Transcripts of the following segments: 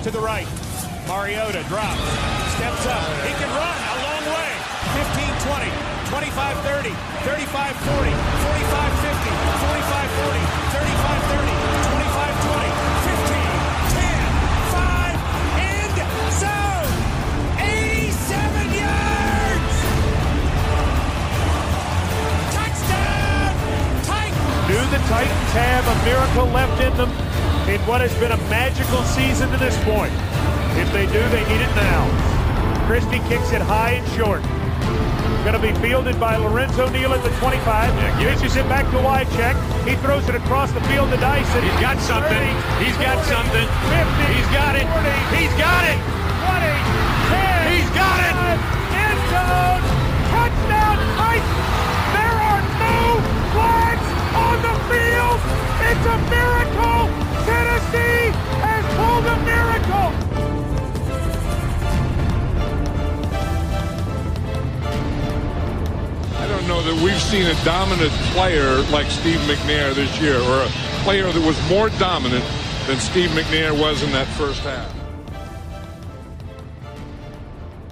Goes to the right. Mariota drops. Steps up. He can run a long way. 15 20. 25 30. 35 40. 45 50. 45 40. 35 30. 25 20. 15 10 5 end zone. 87 yards. Touchdown. Titans. Do the Titans have a miracle left in them in what has been a magical season to this point? If they do, they need it now. Christie kicks it high and short. Going to be fielded by Lorenzo Neal at the 25. Pitches it back to Wycheck. He throws it across the field to Dyson. He's got something. 30, He's got something. 50, He's got it. 40, He's got it. 20, 10. He's got it. End zone. Touchdown Titans. There are no flags on the field. It's a miracle. Tennessee has pulled a miracle. I don't know that we've seen a dominant player like Steve McNair this year, or a player that was more dominant than Steve McNair was in that first half.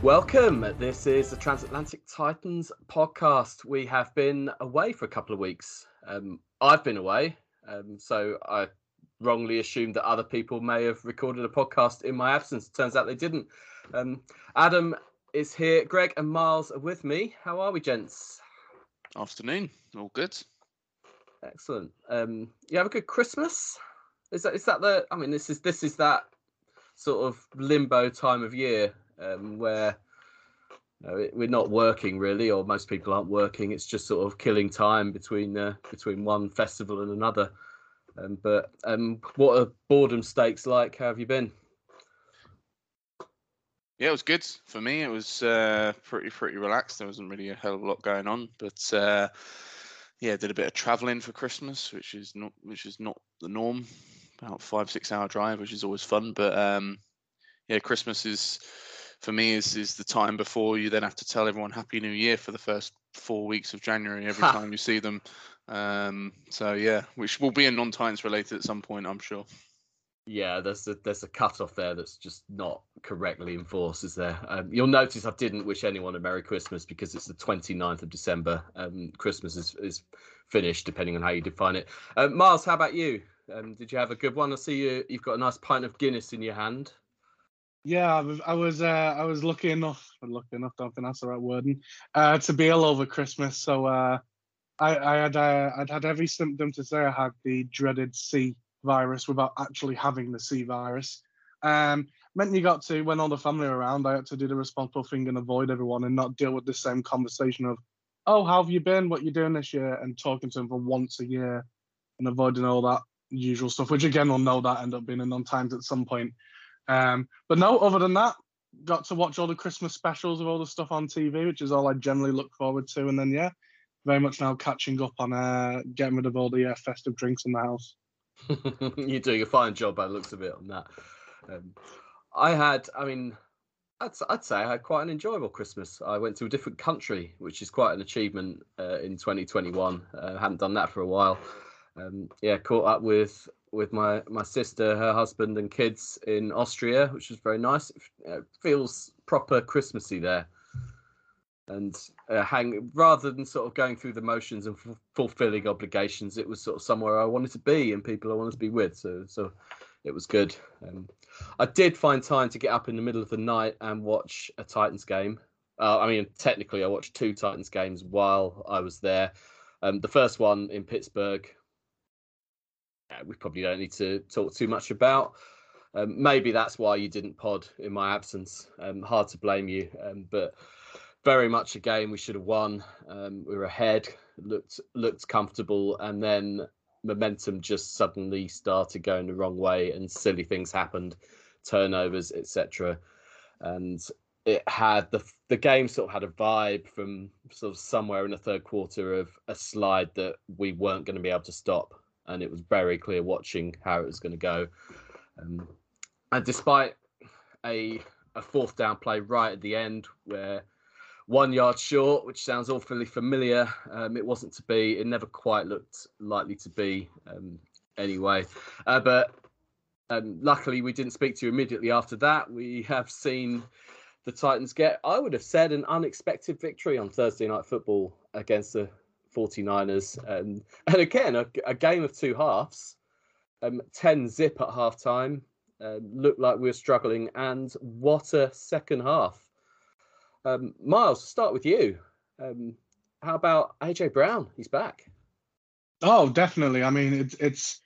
Welcome. This is the Transatlantic Titans podcast. We have been away for a couple of weeks. Um, I've been away, um, so I wrongly assumed that other people may have recorded a podcast in my absence. Turns out they didn't. Um, Adam is here. Greg and Miles are with me. How are we, gents? Afternoon. All good. Excellent. Um, you have a good Christmas. Is that is that the? I mean, this is this is that sort of limbo time of year um, where you know, we're not working really, or most people aren't working. It's just sort of killing time between uh, between one festival and another. Um, but um, what are boredom stakes like? How have you been? Yeah, it was good for me. It was uh, pretty pretty relaxed. There wasn't really a hell of a lot going on, but uh, yeah, did a bit of travelling for Christmas, which is not which is not the norm. About five six hour drive, which is always fun. But um, yeah, Christmas is for me is is the time before you then have to tell everyone Happy New Year for the first four weeks of January every time you see them. Um, so yeah, which will be a non-Titans related at some point, I'm sure. Yeah, there's a there's a cutoff there that's just not correctly enforced, is there? Um, you'll notice I didn't wish anyone a Merry Christmas because it's the 29th of December. Um, Christmas is, is finished, depending on how you define it. Uh, Miles, how about you? Um, did you have a good one? I see you. You've got a nice pint of Guinness in your hand. Yeah, I was I was, uh, I was lucky enough, lucky enough, don't think that's the right wording, uh, to be ill over Christmas. So uh, I, I had uh, I'd had every symptom to say I had the dreaded C virus without actually having the C virus. Um, meant you got to when all the family were around, I had to do the responsible thing and avoid everyone and not deal with the same conversation of, oh, how have you been? What you doing this year? And talking to them for once a year and avoiding all that usual stuff, which again we'll know that end up being a non-times at some point. Um, but no, other than that, got to watch all the Christmas specials of all the stuff on TV, which is all I generally look forward to. And then yeah, very much now catching up on uh, getting rid of all the uh, festive drinks in the house. You're doing a fine job by the looks of it on that. Um, I had, I mean, I'd, I'd say I had quite an enjoyable Christmas. I went to a different country, which is quite an achievement uh, in 2021. Uh, hadn't done that for a while. Um, yeah, caught up with with my my sister, her husband, and kids in Austria, which was very nice. It uh, feels proper Christmassy there. And uh, hang rather than sort of going through the motions and f- fulfilling obligations, it was sort of somewhere I wanted to be and people I wanted to be with. So so it was good. Um, I did find time to get up in the middle of the night and watch a Titans game. Uh, I mean, technically, I watched two Titans games while I was there. Um, the first one in Pittsburgh, we probably don't need to talk too much about. Um, maybe that's why you didn't pod in my absence. Um, hard to blame you, um, but very much a game we should have won. Um, we were ahead, looked looked comfortable, and then momentum just suddenly started going the wrong way, and silly things happened, turnovers, etc. And it had the the game sort of had a vibe from sort of somewhere in the third quarter of a slide that we weren't going to be able to stop, and it was very clear watching how it was going to go. Um, and despite a a fourth down play right at the end where one yard short, which sounds awfully familiar. Um, it wasn't to be. It never quite looked likely to be. Um, anyway, uh, but Um, luckily, we didn't speak to you immediately after that. We have seen the Titans get, I would have said, an unexpected victory on Thursday Night Football against the 49ers. Um, and again, a, a, game of two halves, um, 10 zip at half time. Uh, looked like we were struggling. And what a second half. Um, Miles, start with you. Um, how about AJ Brown? He's back. Oh, definitely. I mean, it's it's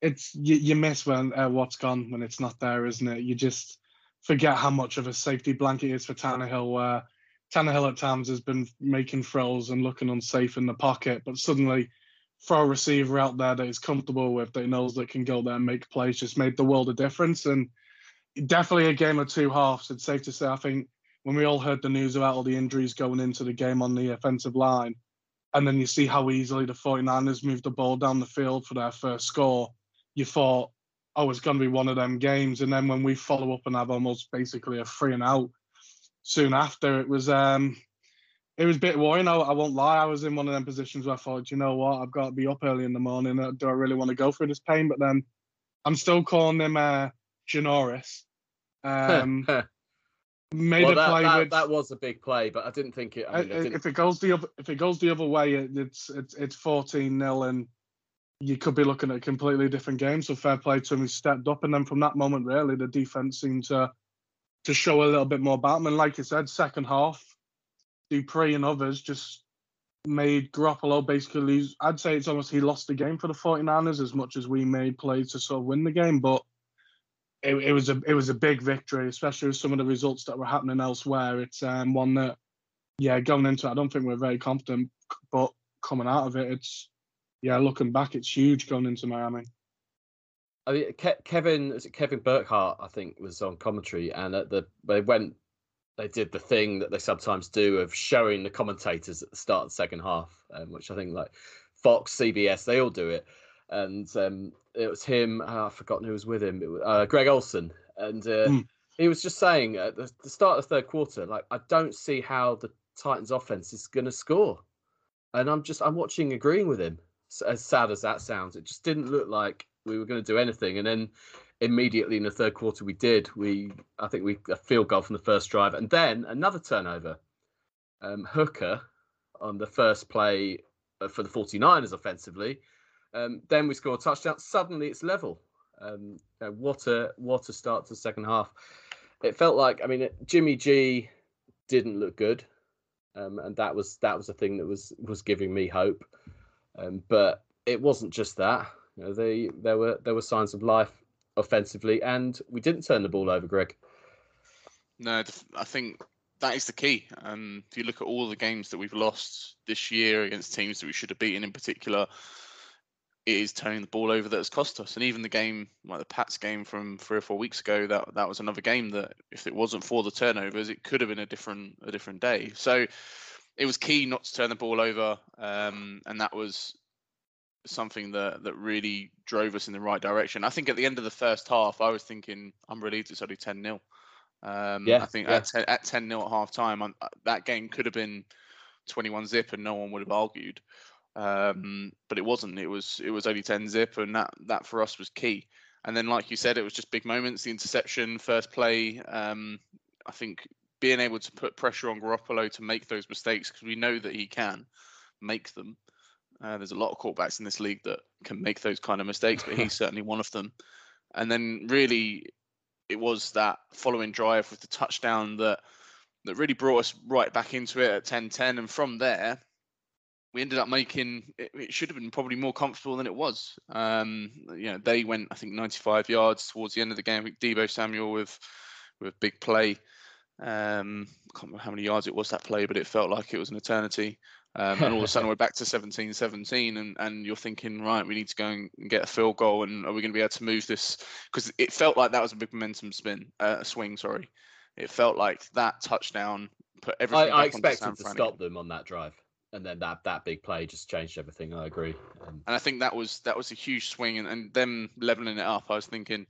it's you, you miss when uh, what's gone when it's not there, isn't it? You just forget how much of a safety blanket is for Tannehill. Where Tannehill at times has been making throws and looking unsafe in the pocket, but suddenly throw a receiver out there that he's comfortable with, that knows that can go there and make plays, just made the world a difference. And definitely a game of two halves. It's safe to say. I think when we all heard the news about all the injuries going into the game on the offensive line, and then you see how easily the 49ers moved the ball down the field for their first score, you thought, oh, it's going to be one of them games. And then when we follow up and have almost basically a free and out soon after, it was um, it was a bit worrying. I, I won't lie. I was in one of them positions where I thought, you know what, I've got to be up early in the morning. Uh, do I really want to go through this pain? But then I'm still calling him uh, Janoris. Um, made well, a that, play that, which, that was a big play, but I didn't think it. I mean, uh, uh, didn't... If it goes the other, if it goes the other way, it's it's it's 14 nil, and you could be looking at a completely different game. So fair play to him, he stepped up, and then from that moment, really, the defense seemed to to show a little bit more Batman. Like you said, second half, Dupree and others just made Garoppolo basically lose. I'd say it's almost he lost the game for the 49ers as much as we made plays to sort of win the game, but it, it, was a it was a big victory, especially with some of the results that were happening elsewhere. It's um, one that, yeah, going into it, I don't think we're very confident, but coming out of it, it's yeah, looking back, it's huge going into Miami. I mean, Ke- Kevin, is it Kevin Burkhardt? I think was on commentary, and at the they went, they did the thing that they sometimes do of showing the commentators at the start of the second half, um, which I think like Fox, CBS, they all do it and um, it was him. Oh, I've forgotten who was with him. Was, uh, Greg Olsen, and uh, mm. he was just saying at the, the, start of the third quarter, like I don't see how the Titans' offense is going to score, and I'm just I'm watching, agreeing with him. As sad as that sounds, it just didn't look like we were going to do anything, and then immediately in the third quarter we did. We I think we a field goal from the first drive, and then another turnover. Um, Hooker on the first play uh, for the 49ers offensively um, then we score a touchdown. Suddenly it's level. Um, you know, what a what a start to the second half. It felt like I mean Jimmy G didn't look good, um, and that was that was the thing that was was giving me hope. Um, but it wasn't just that. You know, they there were there were signs of life offensively, and we didn't turn the ball over, Greg. No, I think that is the key. Um, if you look at all the games that we've lost this year against teams that we should have beaten, in particular, it is turning the ball over that has cost us. And even the game, like the Pats game from three or four weeks ago, that that was another game that if it wasn't for the turnovers, it could have been a different a different day. So it was key not to turn the ball over, um, and that was something that that really drove us in the right direction. I think at the end of the first half, I was thinking, I'm relieved it's only ten 0 um, yeah, I think yeah. at, at 10 0 at half time, that game could have been 21 zip and no one would have argued. Um, but it wasn't. It was it was only ten zip, and that that for us was key. And then, like you said, it was just big moments. The interception, first play. Um, I think being able to put pressure on Garoppolo to make those mistakes because we know that he can make them. Uh, there's a lot of quarterbacks in this league that can make those kind of mistakes, but he's certainly one of them. And then really, it was that following drive with the touchdown that that really brought us right back into it at 10-10. And from there, we ended up making it, it, should have been probably more comfortable than it was. Um, you know, they went I think 95 yards towards the end of the game. Deebo Samuel with with big play. Um, I can't remember how many yards it was that play, but it felt like it was an eternity. Um, and all of a sudden we're back to 17 17 and, and you're thinking right we need to go and get a field goal and are we going to be able to move this because it felt like that was a big momentum spin uh, swing sorry it felt like that touchdown put everything I, I expected to stop them on that drive and then that that big play just changed everything. I agree. Um, and I think that was that was a huge swing, and, and them leveling it up. I was thinking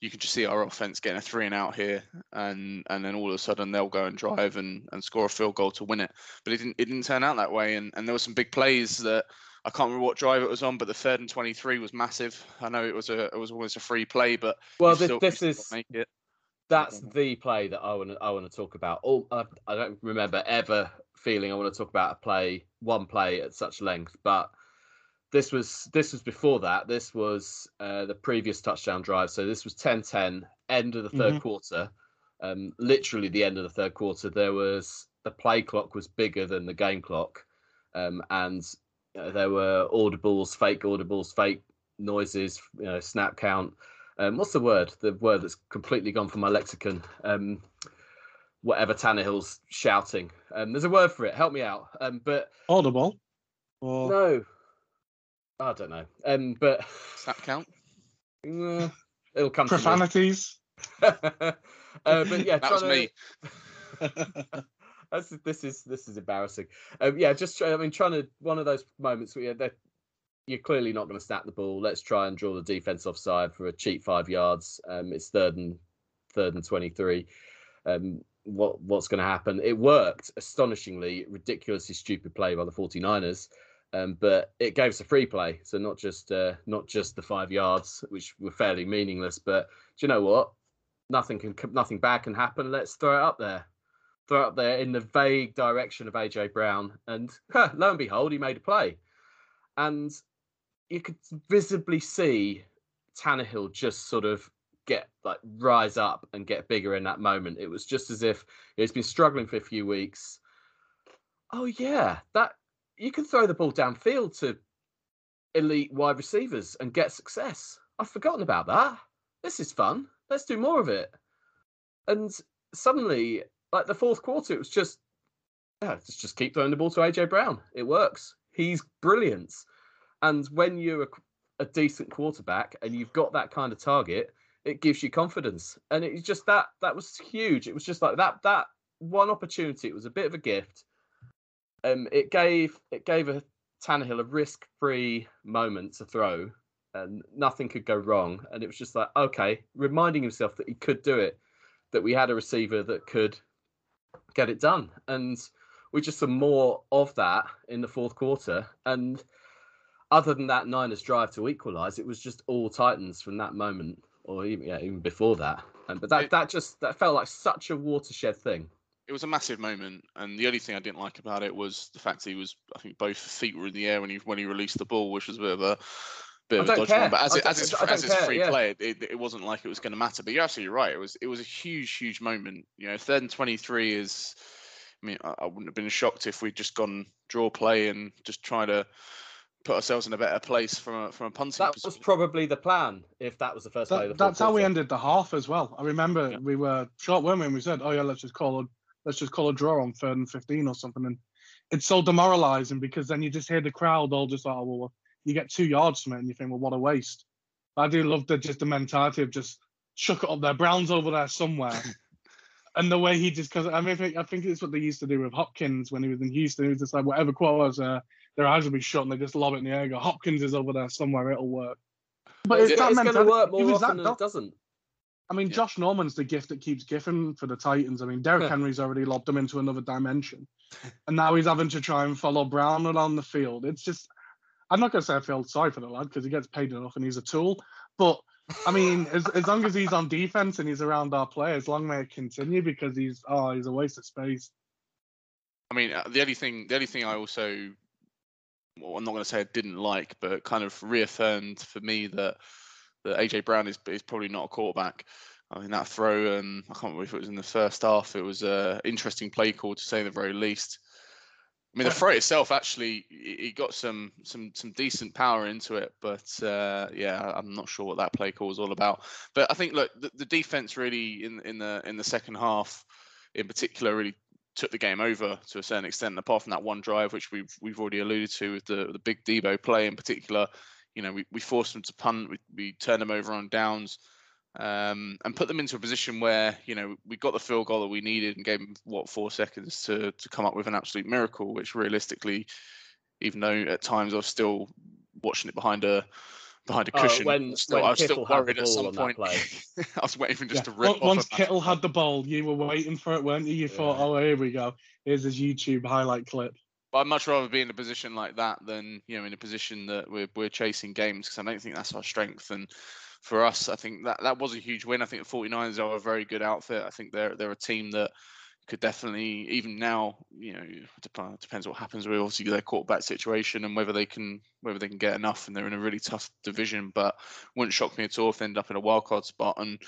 you can just see our offense getting a three and out here, and and then all of a sudden they'll go and drive and, and score a field goal to win it. But it didn't it didn't turn out that way, and, and there were some big plays that I can't remember what drive it was on, but the third and 23 was massive. I know it was a it was almost a free play, but Well, this, still- this is make it. That's the play that I want to I want to talk about. All I, I don't remember ever feeling I want to talk about a play, one play at such length, but this was this was before that. This was uh, the previous touchdown drive. So this was 10-10, end of the 3rd Mhm. quarter. Um, literally the end of the third quarter. There was the play clock was bigger than the game clock, um, and uh, there were audibles, fake audibles, fake noises, you know, snap count. Um, what's the word? The word that's completely gone from my lexicon. Um, whatever Tannehill's shouting. Um, there's a word for it. Help me out. Um, but Audible. Or no, I don't know. Um, but Snap count. uh, it'll come to me. profanities. uh, but yeah, That was trying me. That's, this is this is embarrassing. Um, yeah, just I mean, trying to one of those moments where you're, you're clearly not going to snap the ball. Let's try and draw the defense offside for a cheap five yards. Um, it's third and third and twenty three. Um, what what's going to happen? It worked astonishingly, ridiculously stupid play by the 49ers. Um, but it gave us a free play, so not just uh, not just the five yards, which were fairly meaningless. But do you know what? Nothing can nothing bad can happen. Let's throw it up there throw it up there in the vague direction of AJ Brown, and huh, lo and behold, he made a play. And you could visibly see Tannehill just sort of get like rise up and get bigger in that moment. It was just as if he's been struggling for a few weeks. Oh yeah, that you can throw the ball downfield to elite wide receivers and get success. I've forgotten about that. This is fun. Let's do more of it. And suddenly like the fourth quarter, it was just, yeah, just just keep throwing the ball to AJ Brown. It works. He's brilliant. And when you're a, a decent quarterback and you've got that kind of target, it gives you confidence. And it's just that that was huge. It was just like that that one opportunity. It was a bit of a gift. Um, it gave it gave a Tannehill a risk-free moment to throw, and nothing could go wrong. And it was just like okay, reminding himself that he could do it, that we had a receiver that could get it done. And we just saw more of that in the fourth quarter. And other than that Niners drive to equalise, it was just all Titans from that moment, or even yeah, even before that. And but that It- that just that felt like such a watershed thing. It was a massive moment, and the only thing I didn't like about it was the fact he was. I think both feet were in the air when he when he released the ball, which was a bit of a bit of a dodgy one. But as it, as it's, as it's care, free yeah. play, it, it wasn't like it was going to matter. But you're absolutely right. It was it was a huge huge moment. You know, third and twenty three is. I mean, I, I wouldn't have been shocked if we'd just gone draw play and just try to put ourselves in a better place from a from a punting That was probably the plan if that was the first play. That, of the that's how we quarter. ended the half as well. I remember Yeah. we were short, weren't we? And we said, "Oh yeah, let's just call a let's just call a draw on third and fifteen or something." And it's so demoralising because then you just hear the crowd all just like, "Oh well, you get two yards from it," and you think, "Well, what a waste." I do love the just the mentality of just chuck it up there. Brown's over there somewhere. And the way he just, because I mean, I think, I think it's what they used to do with Hopkins when he was in Houston. He was just like, whatever quarters, uh, their eyes will be shut and they just lob it in the air. and Go, Hopkins is over there somewhere. It'll work. But It's, it's, that going to work more often than it doesn't. I mean, Yeah. Josh Norman's the gift that keeps giving for the Titans. I mean, Derrick Henry's already lobbed him into another dimension, and now he's having to try and follow Brown around the field. It's just, I'm not going to say I feel sorry for the lad because he gets paid enough and he's a tool. But I mean, as, as long as he's on defense and he's around our players, long may it continue because he's oh, he's a waste of space. I mean, uh, the only thing, the only thing I also, well, I'm not going to say I didn't like, but kind of reaffirmed for me that that AJ Brown is is probably not a quarterback. I mean, that throw, and I can't remember if it was in the first half. It was a interesting play call to say the very least. I mean, the throw itself actually, he he got some some some decent power into it, but uh, yeah, I'm not sure what that play call was all about. But I think look, the, the defense really in in the in the second half, in particular, really took the game over to a certain extent. Apart from that one drive, which we've we've already alluded to with the the big Deebo play in particular, you know, we, we forced them to punt, we we turned them over on downs, um, and put them into a position where you know we got the field goal that we needed and gave them what four seconds to to come up with an absolute miracle, which realistically, even though at times I was still watching it behind a behind a Oh, cushion, when- I was still, when I was Kittle had the worried at some point. play. I was waiting for him just Yeah. to rip Once- off Once a Kittle had the ball, you were waiting for it, weren't you? You thought, oh, here we go. Here's his YouTube highlight clip. but I'd much rather be in a position like that than you know in a position that we're we're chasing games because I don't think that's our strength. And for us, I think that that was a huge win. I think the 49ers are a very good outfit. I think they're they're a team that could definitely even now you know depends what happens with obviously their quarterback situation and whether they can whether they can get enough and they're in a really tough division but wouldn't shock me at all if they end up in a wild card spot and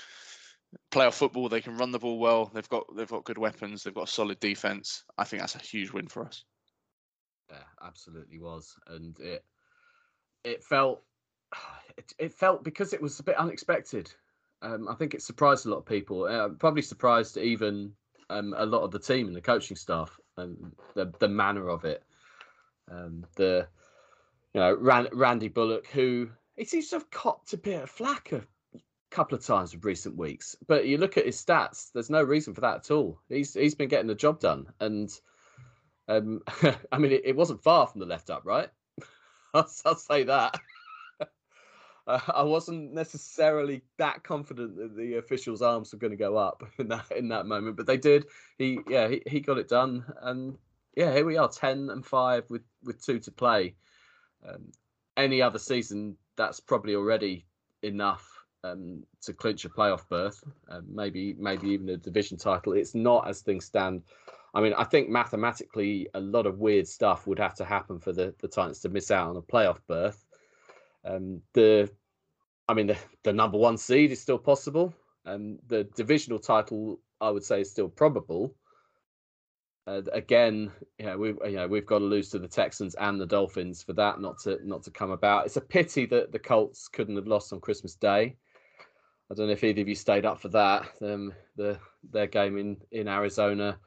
playoff football they can run the ball well they've got they've got good weapons they've got a solid defense. I think that's a huge win for us. Yeah absolutely was and it it felt it, it felt because it was a bit unexpected um, i think it surprised a lot of people uh, probably surprised even um, a lot of the team and the coaching staff and the the manner of it. Um, the you know Rand, Randy Bullock, who he seems to have copped a bit of flack a couple of times in recent weeks, but you look at his stats. There's no reason for that at all. He's he's been getting the job done, and um, I mean it, it wasn't far from the left up, right? I'll, I'll say that I wasn't necessarily that confident that the officials' arms were going to go up in that in that moment, but they did. He yeah he, he got it done, and yeah here we are ten and five with with two to play. Um, any other season, that's probably already enough um, to clinch a playoff berth, uh, maybe maybe even a division title. It's not as things stand. I mean, I think mathematically, a lot of weird stuff would have to happen for the, the Titans to miss out on a playoff berth. Um, the, I mean, the, the number one seed is still possible, and the divisional title, I would say, is still probable. Uh, again, yeah, we you know we've got to lose to the Texans and the Dolphins for that not to not to come about. It's a pity that the Colts couldn't have lost on Christmas Day. I don't know if either of you stayed up for that. Um, the their game in in Arizona.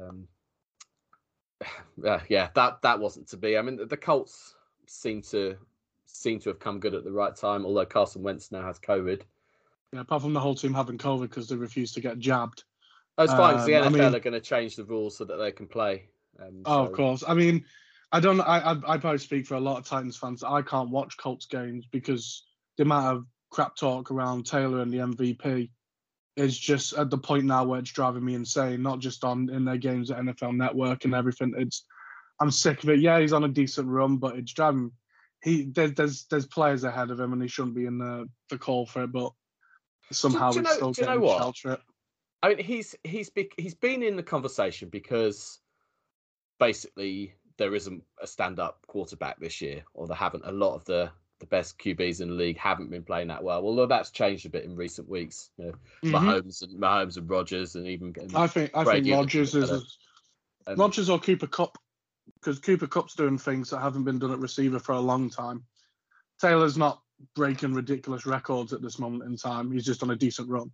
Um, yeah, yeah, that that wasn't to be. I mean, the, the Colts seem to seem to have come good at the right time. Although Carson Wentz now has COVID. Yeah, apart from the whole team having COVID because they refused to get jabbed. Oh, it's fine. Um, the NFL I mean, are going to change the rules so that they can play. Um, oh, of course. I mean, I don't. I, I I probably speak for a lot of Titans fans. I can't watch Colts games because the amount of crap talk around Taylor and the MVP is just at the point now where it's driving me insane. Not just on in their games at NFL Network and everything. It's I'm sick of it. Yeah, he's on a decent run, but it's driving he there's there's there's players ahead of him and he shouldn't be in the, the call for it, but somehow do, do he's know, still getting shelter it. I mean, he's he's be, he's been in the conversation because basically there isn't a stand-up quarterback this year, or there haven't. A lot of the the best QBs in the league haven't been playing that well. Although that's changed a bit in recent weeks. You know, mm-hmm. Mahomes and Mahomes and Rodgers, and even I think I think Rodgers is a, Rodgers or Cooper Kupp because Cooper Kupp's doing things that haven't been done at receiver for a long time. Taylor's not breaking ridiculous records at this moment in time. He's just on a decent run.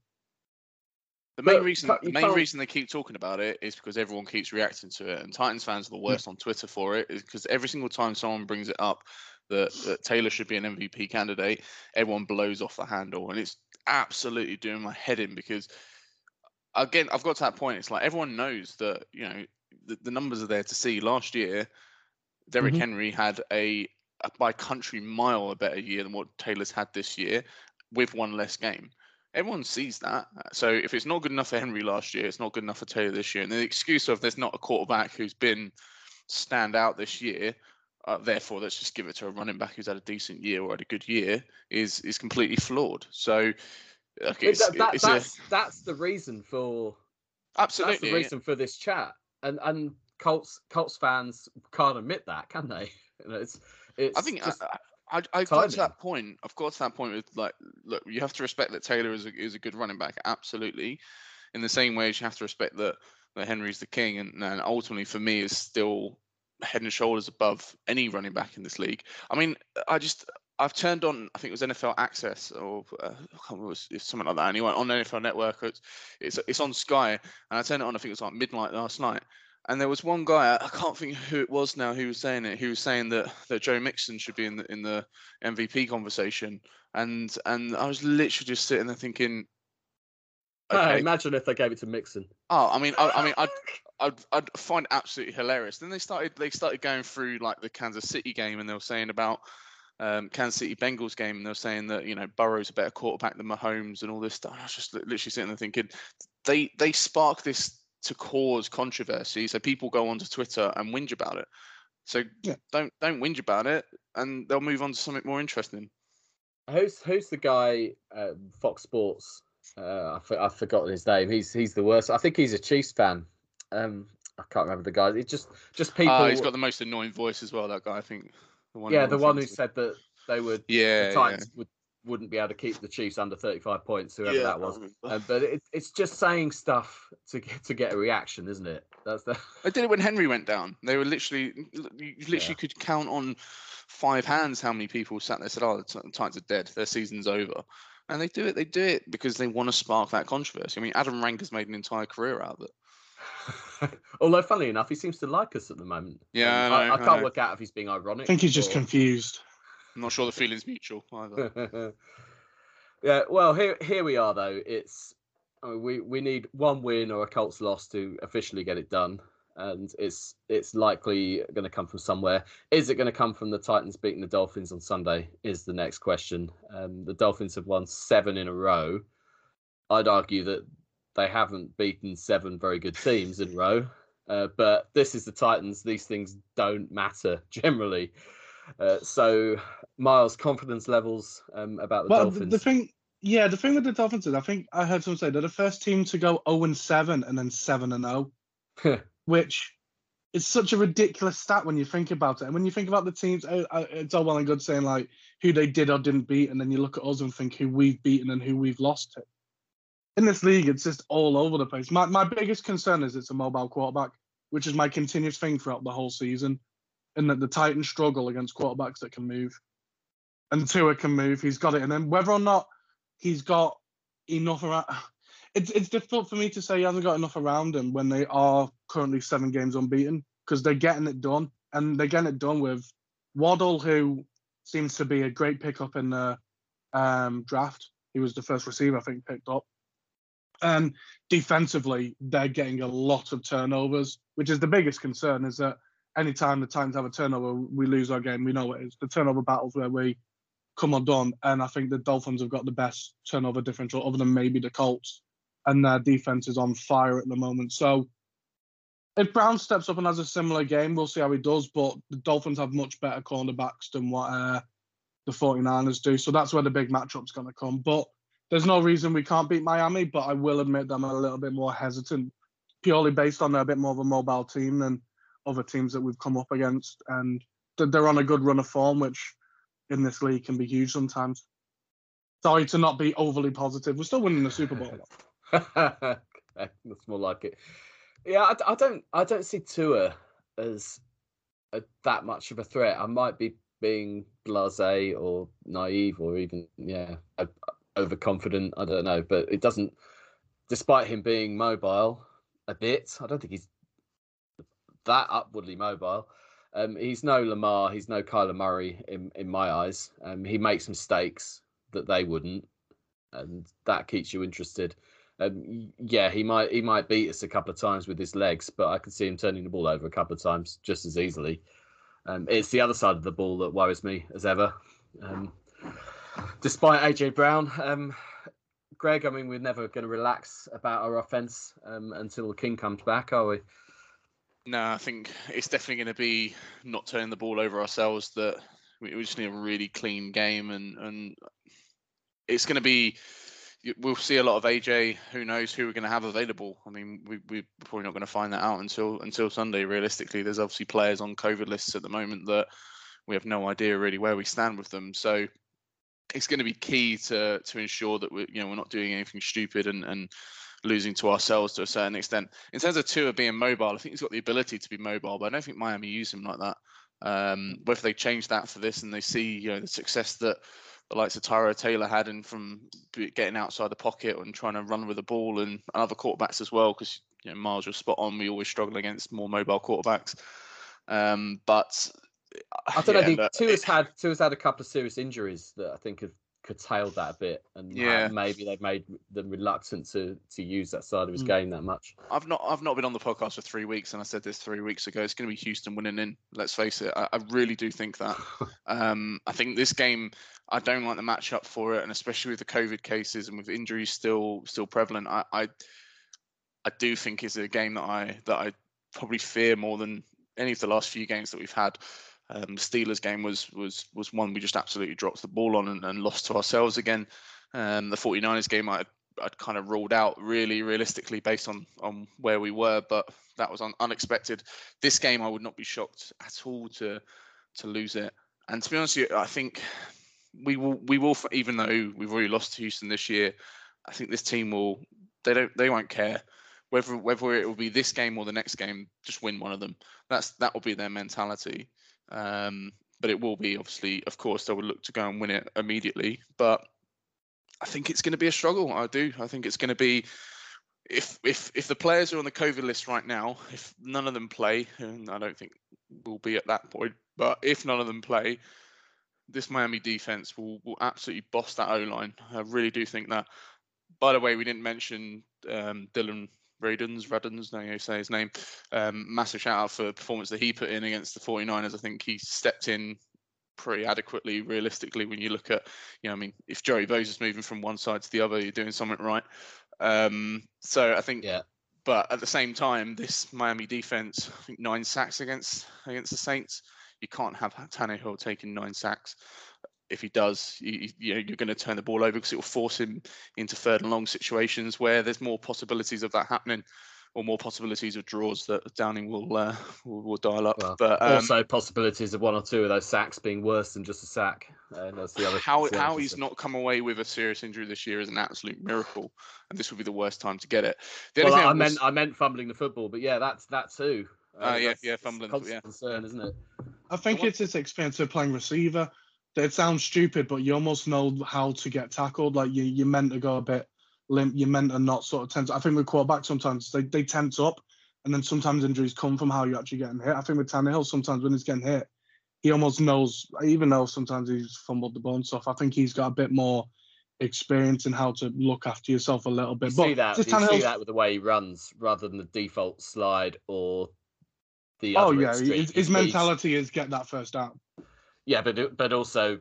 The main but, reason, the main reason they keep talking about it is because everyone keeps reacting to it, and Titans fans are the worst yeah. on Twitter for it. Is because every single time someone brings it up that, that Taylor should be an MVP candidate, everyone blows off the handle, and it's absolutely doing my head in because again, I've got to that point. It's like everyone knows that you know the, the numbers are there to see. Last year, Derrick mm-hmm. Henry had a, a by country mile a better year than what Taylor's had this year, with one less game. Everyone sees that. So if it's not good enough for Henry last year, it's not good enough for Taylor this year. And the excuse of there's not a quarterback who's been stand out this year, uh, therefore let's just give it to a running back who's had a decent year or had a good year is is completely flawed. So okay, that, that, that's a... that's the reason for absolutely that's the reason for this chat and and Colts Colts fans can't admit that, can they? You know, it's it's. I think just I, I, I got to that point. I've got to that point with like, look, you have to respect that Taylor is a, is a good running back, absolutely. In the same way as you have to respect that that Henry's the king, and, and ultimately for me is still head and shoulders above any running back in this league. I mean, I just I've turned on, I think it was NFL Access or uh, something like that. Anyway, on NFL Network, it's, it's it's on Sky, and I turned it on. I think it was like midnight last night, and there was one guy I can't think who it was now who was saying it. He was saying that that Joe Mixon should be in the in the MVP conversation, and and I was literally just sitting there thinking. Okay. imagine if they gave it to Mixon. Oh, I mean, I, I mean, I'd, I'd, I'd find absolutely hilarious. Then they started, they started going through like the Kansas City game, and they were saying about um, Kansas City Bengals game, and they're saying that you know Burrow's a better quarterback than Mahomes and all this stuff. I was just literally sitting there thinking, they they spark this to cause controversy. So people go onto Twitter and whinge about it. So Yeah. don't don't whinge about it, and they'll move on to something more interesting. Who's who's the guy uh, Fox Sports? Uh, I for, I've forgotten his name. He's he's the worst. I think he's a Chiefs fan. Um, I can't remember the guy. It's just just people. Ah, he's got the most annoying voice as well. That guy, I think. The one yeah, the one who said that they would Yeah, the Titans would wouldn't be able to keep the Chiefs under 35 points, whoever yeah. that was. Uh, but it, it's just saying stuff to get to get a reaction, isn't it? That's the I did it when Henry went down. They were literally, you literally Yeah. could count on five hands how many people sat there and said, "Oh, the Ti- Titans are dead. Their season's over." And they do it. They do it because they want to spark that controversy. I mean, Adam Ranker's made an entire career out of it. Although, funnily enough, he seems to like us at the moment. Yeah, Um, I I, know, I can't know. work out if he's being ironic. I think he's just or- confused. I'm not sure the feeling's mutual either. yeah, well, here here we are though. It's I mean, we we need one win or a Colts loss to officially get it done, and it's it's likely going to come from somewhere. Is it going to come from the Titans beating the Dolphins on Sunday? Is the next question. Um, the Dolphins have won seven in a row. I'd argue that they haven't beaten seven very good teams in a row. Uh, but this is the Titans. These things don't matter generally. Uh, so, Miles' confidence levels um, about the Well, the, Dolphins. the thing, yeah, the thing with the Dolphins is, I think I heard someone say they're the first team to go 0 and 7 and then 7 and 0, which is such a ridiculous stat when you think about it. And when you think about the teams, uh, uh, it's all well and good saying like who they did or didn't beat, and then you look at us and think who we've beaten and who we've lost to. In this league, it's just all over the place. My my biggest concern is it's a mobile quarterback, which is my continuous thing throughout the whole season, and that the Titans struggle against quarterbacks that can move and Tua can move. He's got it, and then whether or not he's got enough around, it's it's difficult for me to say he hasn't got enough around him when they are currently seven games unbeaten because they're getting it done, and they're getting it done with Waddle, who seems to be a great pickup in the um, draft. He was the first receiver I think picked up. And defensively, they're getting a lot of turnovers, which is the biggest concern. Is that anytime the Titans have a turnover, we lose our game. We know it is the turnover battles where we come undone. And I think the Dolphins have got the best turnover differential, other than maybe the Colts. And their defense is on fire at the moment. So if Brown steps up and has a similar game, we'll see how he does. But the Dolphins have much better cornerbacks than what uh, the 49ers do. So that's where the big matchup's going to come. But there's no reason we can't beat Miami. But I will admit that I'm a little bit more hesitant, purely based on they're a bit more of a mobile team than other teams that we've come up against. And they're on a good run of form, which in this league can be huge sometimes. Sorry to not be overly positive. We're still winning the Super Bowl. that's more like it. Yeah, I, I don't, I don't see Tua as a, that much of a threat. I might be being blasé or naive or even yeah o- overconfident. I don't know, but it doesn't. Despite him being mobile a bit, I don't think he's that upwardly mobile. Um, he's no Lamar. He's no Kyler Murray in in my eyes. Um, he makes mistakes that they wouldn't, and that keeps you interested. Um, yeah, he might he might beat us a couple of times with his legs, but I can see him turning the ball over a couple of times just as easily. Um, it's the other side of the ball that worries me as ever. Um, despite AJ Brown, um, Greg, I mean, we're never going to relax about our offense um, until the King comes back, are we? No, I think it's definitely going to be not turning the ball over ourselves. That we, we just need a really clean game, and and it's going to be. We'll see a lot of AJ. Who knows who we're going to have available? I mean, we we're probably not going to find that out until until Sunday. Realistically, there's obviously players on COVID lists at the moment that we have no idea really where we stand with them. So it's going to be key to to ensure that we you know we're not doing anything stupid and and losing to ourselves to a certain extent. In terms of Tua being mobile, I think he's got the ability to be mobile, but I don't think Miami use him like that. Um, whether they change that for this and they see you know the success that the likes of Tyrod Taylor had and from getting outside the pocket and trying to run with the ball and, and other quarterbacks as well, because you know Miles, you're spot on. We always struggle against more mobile quarterbacks. Um, but I don't know. yeah, The, look, Tua's it- had Tua's had a couple of serious injuries that I think have curtailed that a bit, and Yeah. maybe they've made them reluctant to to use that side of his Mm. game that much. I've not I've not been on the podcast for three weeks, and I said this three weeks ago. It's going to be Houston winning in. Let's face it. I, I really do think that. Um, I think this game. I don't like the matchup for it, and especially with the COVID cases and with injuries still still prevalent. I I, I do think is a game that I that I probably fear more than any of the last few games that we've had. Um, Steelers game was was was one we just absolutely dropped the ball on and, and lost to ourselves again. Um, the 49ers game I I'd kind of ruled out really realistically based on on where we were, but that was un- unexpected. This game I would not be shocked at all to to lose it. And to be honest, you, I think we will we will even though we've already lost to Houston this year, I think this team will they don't they won't care whether whether it will be this game or the next game. Just win one of them. That's that will be their mentality. Um, but it will be obviously, of course, they will look to go and win it immediately. But I think it's going to be a struggle. I do. I think it's going to be if if if the players are on the COVID list right now, if none of them play, and I don't think we'll be at that point, but if none of them play, this Miami defense will will absolutely boss that O line. I really do think that. By the way, we didn't mention um, Dillon Radunz, Radunz, no, you say his name. Um, massive shout out for the performance that he put in against the 49ers. I think he stepped in pretty adequately, realistically, when you look at, you know, I mean, if Joey Bosa is moving from one side to the other, you're doing something right. Um, so I think, Yeah. but at the same time, this Miami defense, I think nine sacks against against the Saints. You can't have Tannehill taking nine sacks. If he does, you, you know, you're going to turn the ball over because it will force him into third and long situations where there's more possibilities of that happening, or more possibilities of draws that Downing will uh, will, will dial up. Well, but um, also possibilities of one or two of those sacks being worse than just a sack. Uh, that's the other. how that's the other how he's concern. not come away with a serious injury this year is an absolute miracle, and this would be the worst time to get it. The Well, only thing I was- meant I meant fumbling the football, but yeah, that's that too. Ah, yeah, that's- yeah, it's a fumbling, constant yeah. concern, isn't it? I think what- it's his experience of playing receiver. It sounds stupid, but you almost know how to get tackled. Like you, you're meant to go a bit limp. You're meant to not sort of tense. I think with quarterbacks sometimes they, they tense up, and then sometimes injuries come from how you're actually getting hit. I think with Tannehill sometimes when he's getting hit, he almost knows. Even though sometimes he's fumbled the ball and stuff, I think he's got a bit more experience in how to look after yourself a little bit. You but see that. You see that with the way he runs, rather than the default slide or the. Oh yeah, his, his mentality is get that first down. Yeah, but but also,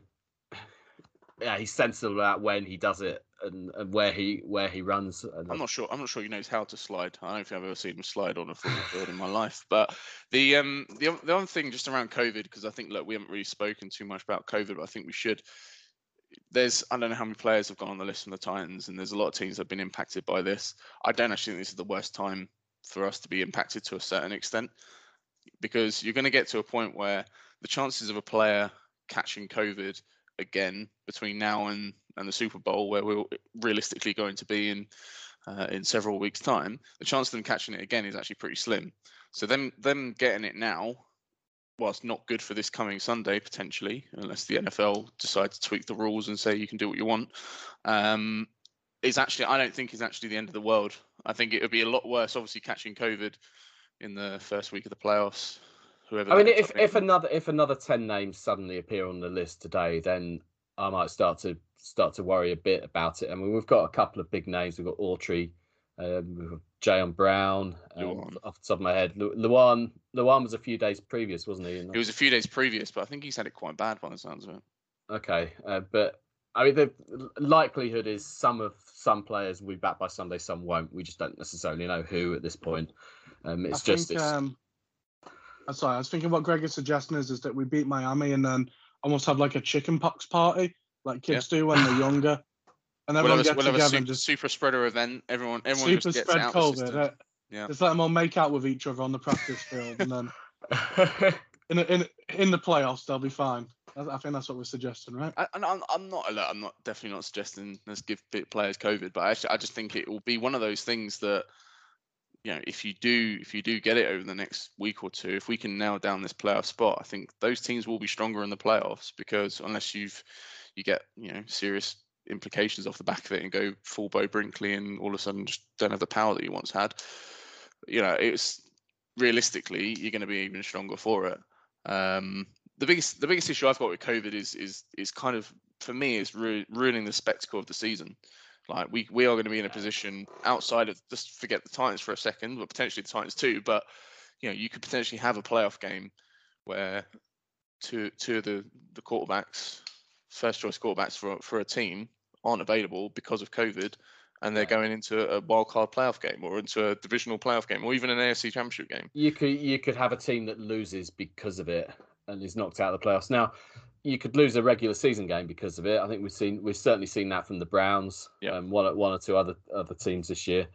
yeah, he's sensible about when he does it and, and where he where he runs. And I'm not sure. I'm not sure he knows how to slide. I don't think I've ever seen him slide on a football field in my life. But the um the the other thing just around COVID because I think look we haven't really spoken too much about COVID, but I think we should. There's I don't know how many players have gone on the list from the Titans, and there's a lot of teams that have been impacted by this. I don't actually think this is the worst time for us to be impacted to a certain extent because you're going to get to a point where the chances of a player catching COVID again between now and, and the Super Bowl, where we're realistically going to be in uh, in several weeks' time, the chance of them catching it again is actually pretty slim. So them them getting it now, whilst not good for this coming Sunday potentially, unless the NFL decide to tweak the rules and say you can do what you want, um, is actually I don't think is actually the end of the world. I think it would be a lot worse, obviously catching COVID in the first week of the playoffs. Whoever. I mean, that ends if up being. if another if another ten names suddenly appear on the list today, then I might start to start to worry a bit about it. I mean, we've got a couple of big names. We've got Autry, um, we've got Jayon Brown. Um, off the top of my head, Lu- Luan Luan was a few days previous, wasn't he? And- it was a few days previous, but I think he's had it quite bad by the sounds of it. Okay, uh, but I mean, the likelihood is some of some players will be back by Sunday, some won't. We just don't necessarily know who at this point. Um, it's I just think, it's, um, I'm sorry, I was thinking what Greg is suggesting is, is that we beat Miami and then almost have like a chicken pox party, like kids do when they're younger. And We'll everyone a, gets we'll have a together super, and just super spreader event. Everyone, everyone super just gets spread out COVID. uh, Yeah. Just let them all make out with each other on the practice field, and then in in in the playoffs they'll be fine. I, I think that's what we're suggesting, right? I, and I'm, I'm not. I'm not definitely not suggesting let's give bit players COVID, but actually, I just think it will be one of those things that, you know, if you do if you do get it over the next week or two, if we can nail down this playoff spot, I think those teams will be stronger in the playoffs because unless you've you get you know serious implications off the back of it and go full Bo Brinkley and all of a sudden just don't have the power that you once had, you know, it's realistically you're going to be even stronger for it. Um, the biggest the biggest issue I've got with COVID is is is kind of for me is ru- ruining the spectacle of the season. Like we we are going to be in a position outside of just forget the Titans for a second, but potentially the Titans too. But you know you could potentially have a playoff game where two two of the the quarterbacks, first choice quarterbacks for for a team aren't available because of COVID, and they're going into a wild card playoff game or into a divisional playoff game or even an AFC Championship game. You could you could have a team that loses because of it and is knocked out of the playoffs. Now, you could lose a regular season game because of it. I think we've seen we've certainly seen that from the Browns. Yeah. Um, one or- one or two other other teams this year.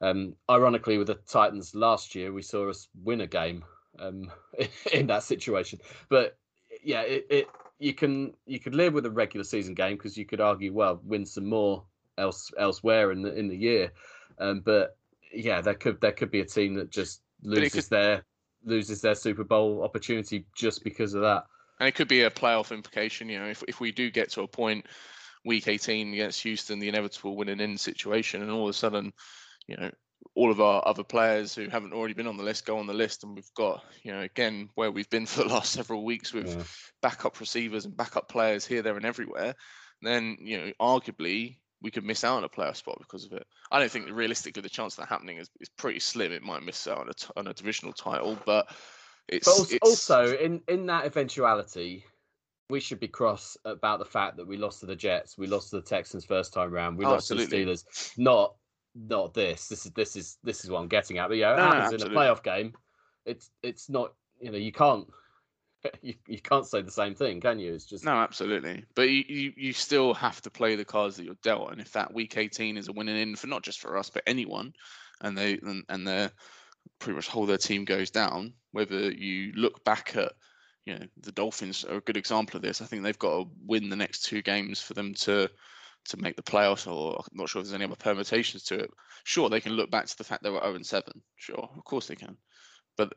Um, ironically, with the Titans last year, we saw us win a game um, in that situation. But yeah, it, it you can you could live with a regular season game because you could argue, well, win some more else elsewhere in the in the year. Um, but yeah, there could there could be a team that just loses could- their loses their Super Bowl opportunity just because of that. And it could be a playoff implication. You know, if if we do get to a point, week 18 against Houston, the inevitable win and in situation, and all of a sudden, you know, all of our other players who haven't already been on the list go on the list, and we've got, you know, again where we've been for the last several weeks with Yeah. backup receivers and backup players here, there, and everywhere. Then you know, arguably. We could miss out on a playoff spot because of it. I don't think realistically the chance of that happening is, is pretty slim. It might miss out on a, t- on a divisional title, but it's, But also, it's in in that eventuality, we should be cross about the fact that we lost to the Jets, we lost to the Texans first time round, we Oh, lost absolutely. to the Steelers. Not not this. This is this is this is what I'm getting at. But yeah, it No, no, happens in a playoff game. It's it's not you know you can't you, you can't say the same thing, can you? It's just No, absolutely. But you, you, you still have to play the cards that you're dealt. And if that week 18 is a winning in for not just for us, but anyone, and they and, and their pretty much whole their team goes down, whether you look back at you know the Dolphins are a good example of this. I think they've got to win the next two games for them to to make the playoffs, or I'm not sure if there's any other permutations to it. Sure, they can look back to the fact they were 0 and 7. Sure, of course they can. But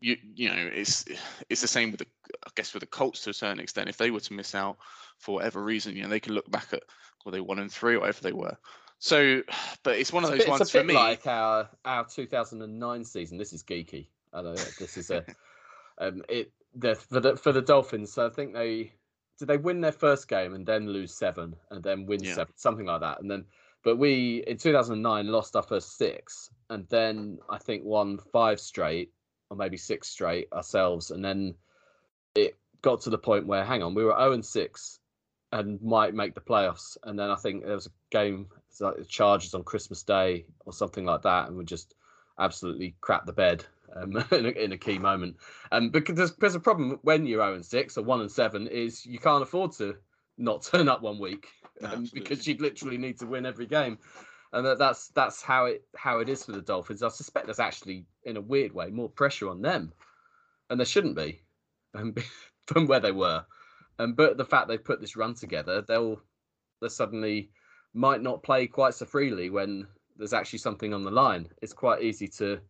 you you know it's it's the same with the I guess with the Colts to a certain extent. If they were to miss out for whatever reason, you know they can look back at well they one and three or whatever they were. So, but it's one of it's those bit, ones it's a for bit me. like our our 2009 season. This is geeky. I know this is a um it the for the for the Dolphins. So I think they did they win their first game and then lose seven and then win Yeah. seven something like that and then but we in 2009 lost our first six and then I think won five straight or maybe six straight ourselves and then it got to the point where hang on we were 0 and 6 and might make the playoffs and then I think there was a game it's like the Chargers on Christmas Day or something like that and we just absolutely crap the bed um, in, a, in a key moment um, because there's, there's a problem when you're 0 and 6 or 1 and 7 is you can't afford to not turn up one week um, because you literally need to win every game. And that, that's that's how it how it is for the Dolphins. I suspect there's actually, in a weird way, more pressure on them, and there shouldn't be, um, from where they were. Um, but the fact they've put this run together, they'll they're suddenly might not play quite so freely when there's actually something on the line. It's quite easy to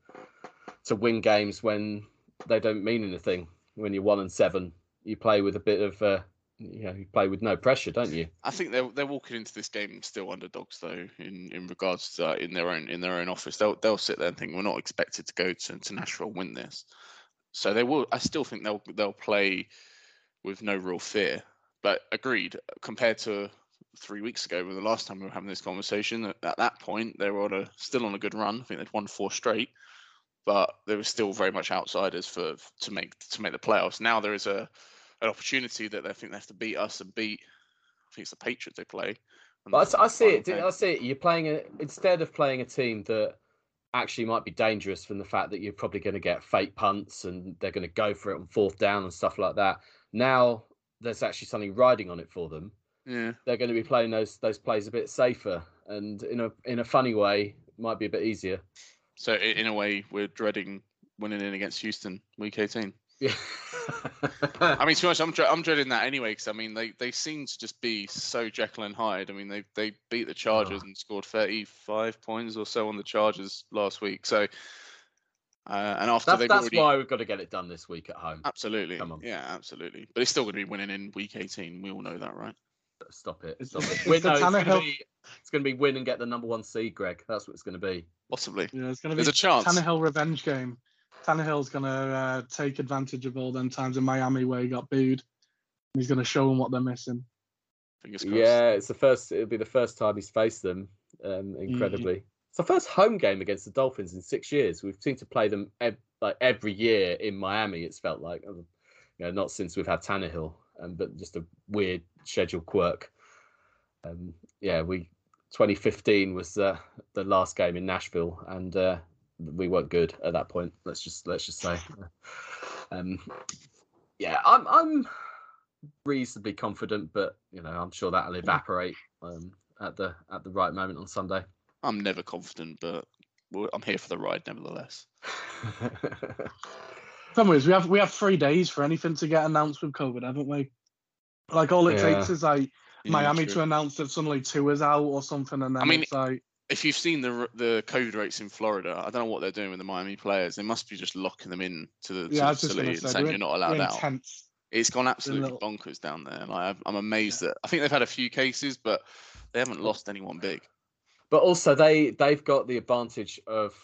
to win games when they don't mean anything. When you're one and seven, you play with a bit of uh, you know you play with no pressure, don't you? I think they're they're walking into this game still underdogs though in, in regards to that in their own in their own office. They'll they'll sit there and think we're not expected to go to, to Nashville and win this. So they will I still think they'll they'll play with no real fear. But agreed, compared to three weeks ago when the last time we were having this conversation, at, at that point they were on a still on a good run. I think they'd won four straight. But they were still very much outsiders for to make to make the playoffs. Now there is a an opportunity that they think they have to beat us and beat. I think it's the Patriots they play. But I, I see it. game. I see it. You're playing a instead of playing a team that actually might be dangerous from the fact that you're probably going to get fake punts and they're going to go for it on fourth down and stuff like that. Now there's actually something riding on it for them. Yeah, They're going to be playing those those plays a bit safer and in a in a funny way might be a bit easier. so in a way, we're dreading winning in against Houston week 18. Yeah. I mean, to be honest, I'm, I'm dreading that anyway because I mean, they, they seem to just be so Jekyll and Hyde. I mean, they they beat the Chargers and scored 35 points or so on the Chargers last week. So, uh, and after that's that's already why we've got to get it done this week at home. absolutely, Come on. yeah, absolutely, but it's still going to be winning in week 18. We all know that, right? Stop it. It's- Stop it. Win, no, it's going to be it's going to be win and get the number one seed, Greg. That's what it's going to be. Possibly. Yeah, it's gonna be There's a chance. Tannehill revenge game. Tannehill's gonna uh, take advantage of all them times in Miami where he got booed. He's gonna show them what they're missing. Fingers crossed. Yeah, it's the first. It'll be the first time he's faced them. Um, incredibly, it's the first home game against the Dolphins in six years. We've seemed to play them ev- like every year in Miami. It's felt like, um, you know, not since we've had Tannehill, um, but just a weird schedule quirk. Um, yeah, we 2015 was the the last game in Nashville, and uh, we weren't good at that point. Let's just let's just say. Um, yeah, I'm I'm reasonably confident, but you know I'm sure that'll evaporate um, at the at the right moment on Sunday. I'm never confident, but I'm here for the ride nevertheless. Problem is, we have we have three days for anything to get announced with COVID, haven't we? Like all it Yeah. takes is like Yeah, Miami true. to announce that suddenly two is out or something, and then I mean, it's like if you've seen the the COVID rates in Florida, I don't know what they're doing with the Miami players. They must be just locking them in to the, to yeah, I the just facility gonna and say saying you're not allowed out. intense. It's gone absolutely little- bonkers down there. Like I'm, I'm amazed that I think they've had a few cases, but they haven't lost anyone big. But also, they they've got the advantage of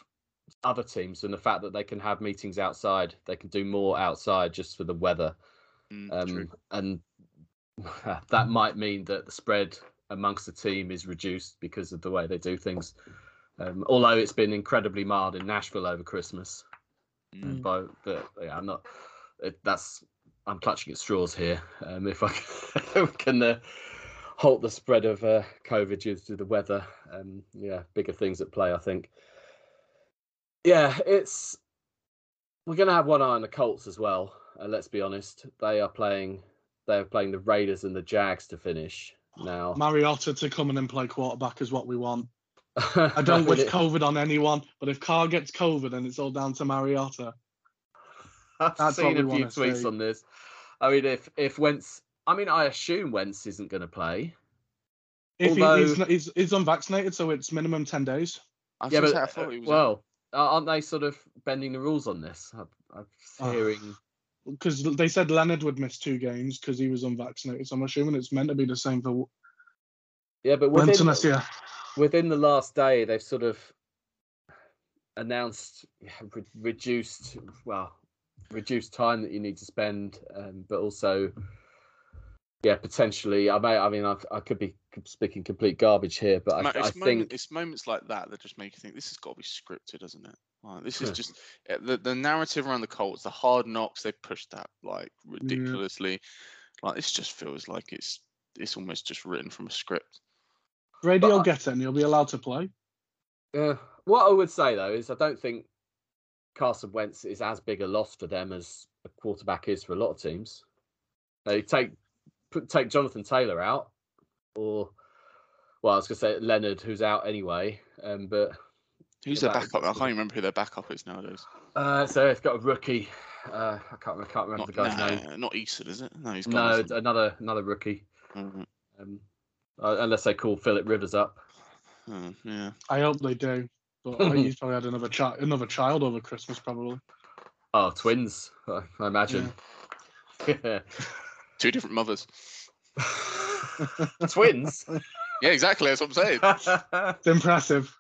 other teams and the fact that they can have meetings outside. They can do more outside just for the weather, Mm, um, and that might mean that the spread amongst the team is reduced because of the way they do things. Um, although it's been incredibly mild in Nashville over Christmas, Mm. by but yeah, I'm not. It, that's I'm clutching at straws here. Um, if I can, uh, halt the spread of uh, COVID due to the weather, um, yeah, bigger things at play. I think. Yeah, it's we're going to have one eye on the Colts as well. Uh, let's be honest, they are playing. They are playing the Raiders and the Jags to finish now. Mariota to come in and play quarterback is what we want. I don't wish It- COVID on anyone, but if Carr gets COVID then it's all down to Mariota, I've That's seen a few tweets see. on this. I mean, if if Wentz, I mean, I assume Wentz isn't going to play. if Although- he, he's, he's he's unvaccinated, so it's minimum ten days. I yeah, but I thought he was well, aren't they sort of bending the rules on this? I'm, I'm Oh. hearing. Because they said Leonard would miss two games because he was unvaccinated. So I'm assuming it's meant to be the same for Yeah, but within, yeah. within the last day, they've sort of announced re- reduced, well, reduced time that you need to spend, um, but also, yeah, potentially. I may, I mean, I, I could be speaking complete garbage here, but Mo- I, I it's, moment, think it's moments like that that just make you think this has got to be scripted, doesn't it? Like, this is just uh, the the narrative around the Colts, the hard knocks they pushed that like ridiculously. Like this just feels like it's it's almost just written from a script. Brady But will get it and he'll be allowed to play. Yeah. What I would say though is I don't think Carson Wentz is as big a loss for them as a quarterback is for a lot of teams. They take put, take Jonathan Taylor out, or well, I was gonna say Leonard, who's out anyway. Um, but Who's their that- backup? I can't even remember who their backup is nowadays. uh, so they've got a rookie. Uh, I can't, I can't remember Not, the guy's nah, name. not Eason, is it? No, he's gone. No, isn't it's he? another another rookie. Mhm. Um, uh, unless they call Philip Rivers up. Oh, yeah. I hope they do. But he's probably had another child another child over Christmas probably. Oh, twins, I I imagine. Two different mothers. twins. Yeah, exactly. That's what I'm saying. It's impressive.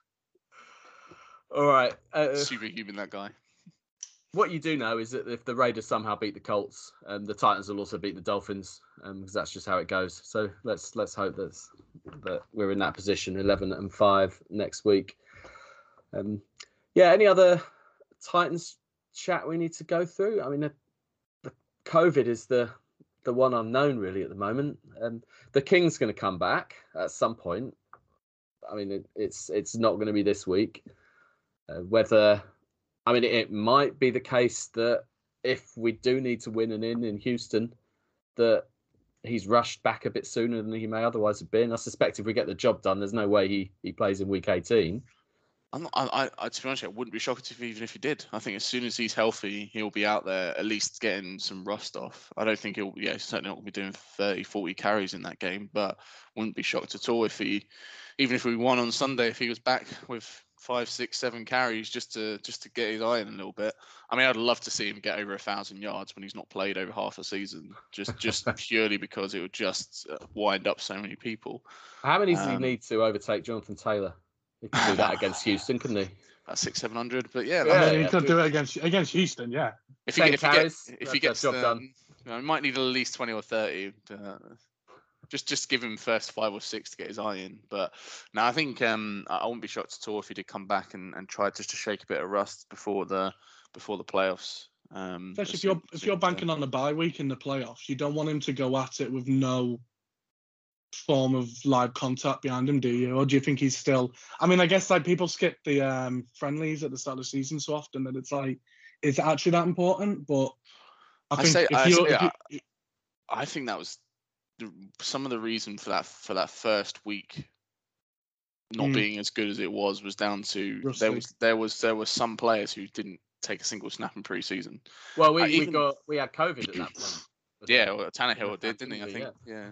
All right. Uh, Superhuman, that guy. what you do know is that if the Raiders somehow beat the Colts, um, the Titans will also beat the Dolphins, because that's just how it goes. So let's let's hope that's that we're in that position, eleven and five next week. Um, yeah. Any other Titans chat we need to go through? I mean, the, the COVID is the the one unknown really at the moment. Um, the King's going to come back at some point. I mean, it, it's it's not going to be this week. Uh, whether I mean, it might be the case that if we do need to win an in in Houston, that he's rushed back a bit sooner than he may otherwise have been. I suspect if we get the job done, there's no way he, he plays in week 18. I'm not, I, I, to be honest, I wouldn't be shocked if even if he did. I think as soon as he's healthy, he'll be out there at least getting some rust off. I don't think he'll, yeah, he's certainly not be doing 30, 40 carries in that game, but wouldn't be shocked at all if he, even if we won on Sunday, if he was back with five, six, seven carries just to just to get his eye in a little bit. I mean, I'd love to see him get over a thousand yards when he's not played over half a season, just just purely because it would just uh, wind up so many people. How many does he Um, need to overtake Jonathan Taylor? He can do that against Houston, couldn't he? About six, seven hundred, but yeah, Yeah, I that's- yeah, could do it against against Houston, yeah. if he, Ten get- if he carries, gets if he that's- gets that's job done. um, you know, might need at least twenty or thirty. To, just just give him first five or six to get his eye in. But now I think um, I I wouldn't be shocked at all if he did come back and, and try just to shake a bit of rust before the before the playoffs. Um, Especially if you're if you're banking on the bye week in the playoffs, you don't want him to go at it with no form of live contact behind him, do you? Or do you think he's still? I mean, I guess like people skip the um, friendlies at the start of the season so often that it's like, is it actually that important? But I I think say- if I you, say- if you I- I think that was the, some of the reason for that for that first week not Mm. being as good as it was was down to there was there was there were some players who didn't take a single snap in pre-season. Well, we, Uh, we even- got we had COVID at that point. Yeah, well. well, Tannehill did, didn't he? I absolutely, think. Yeah.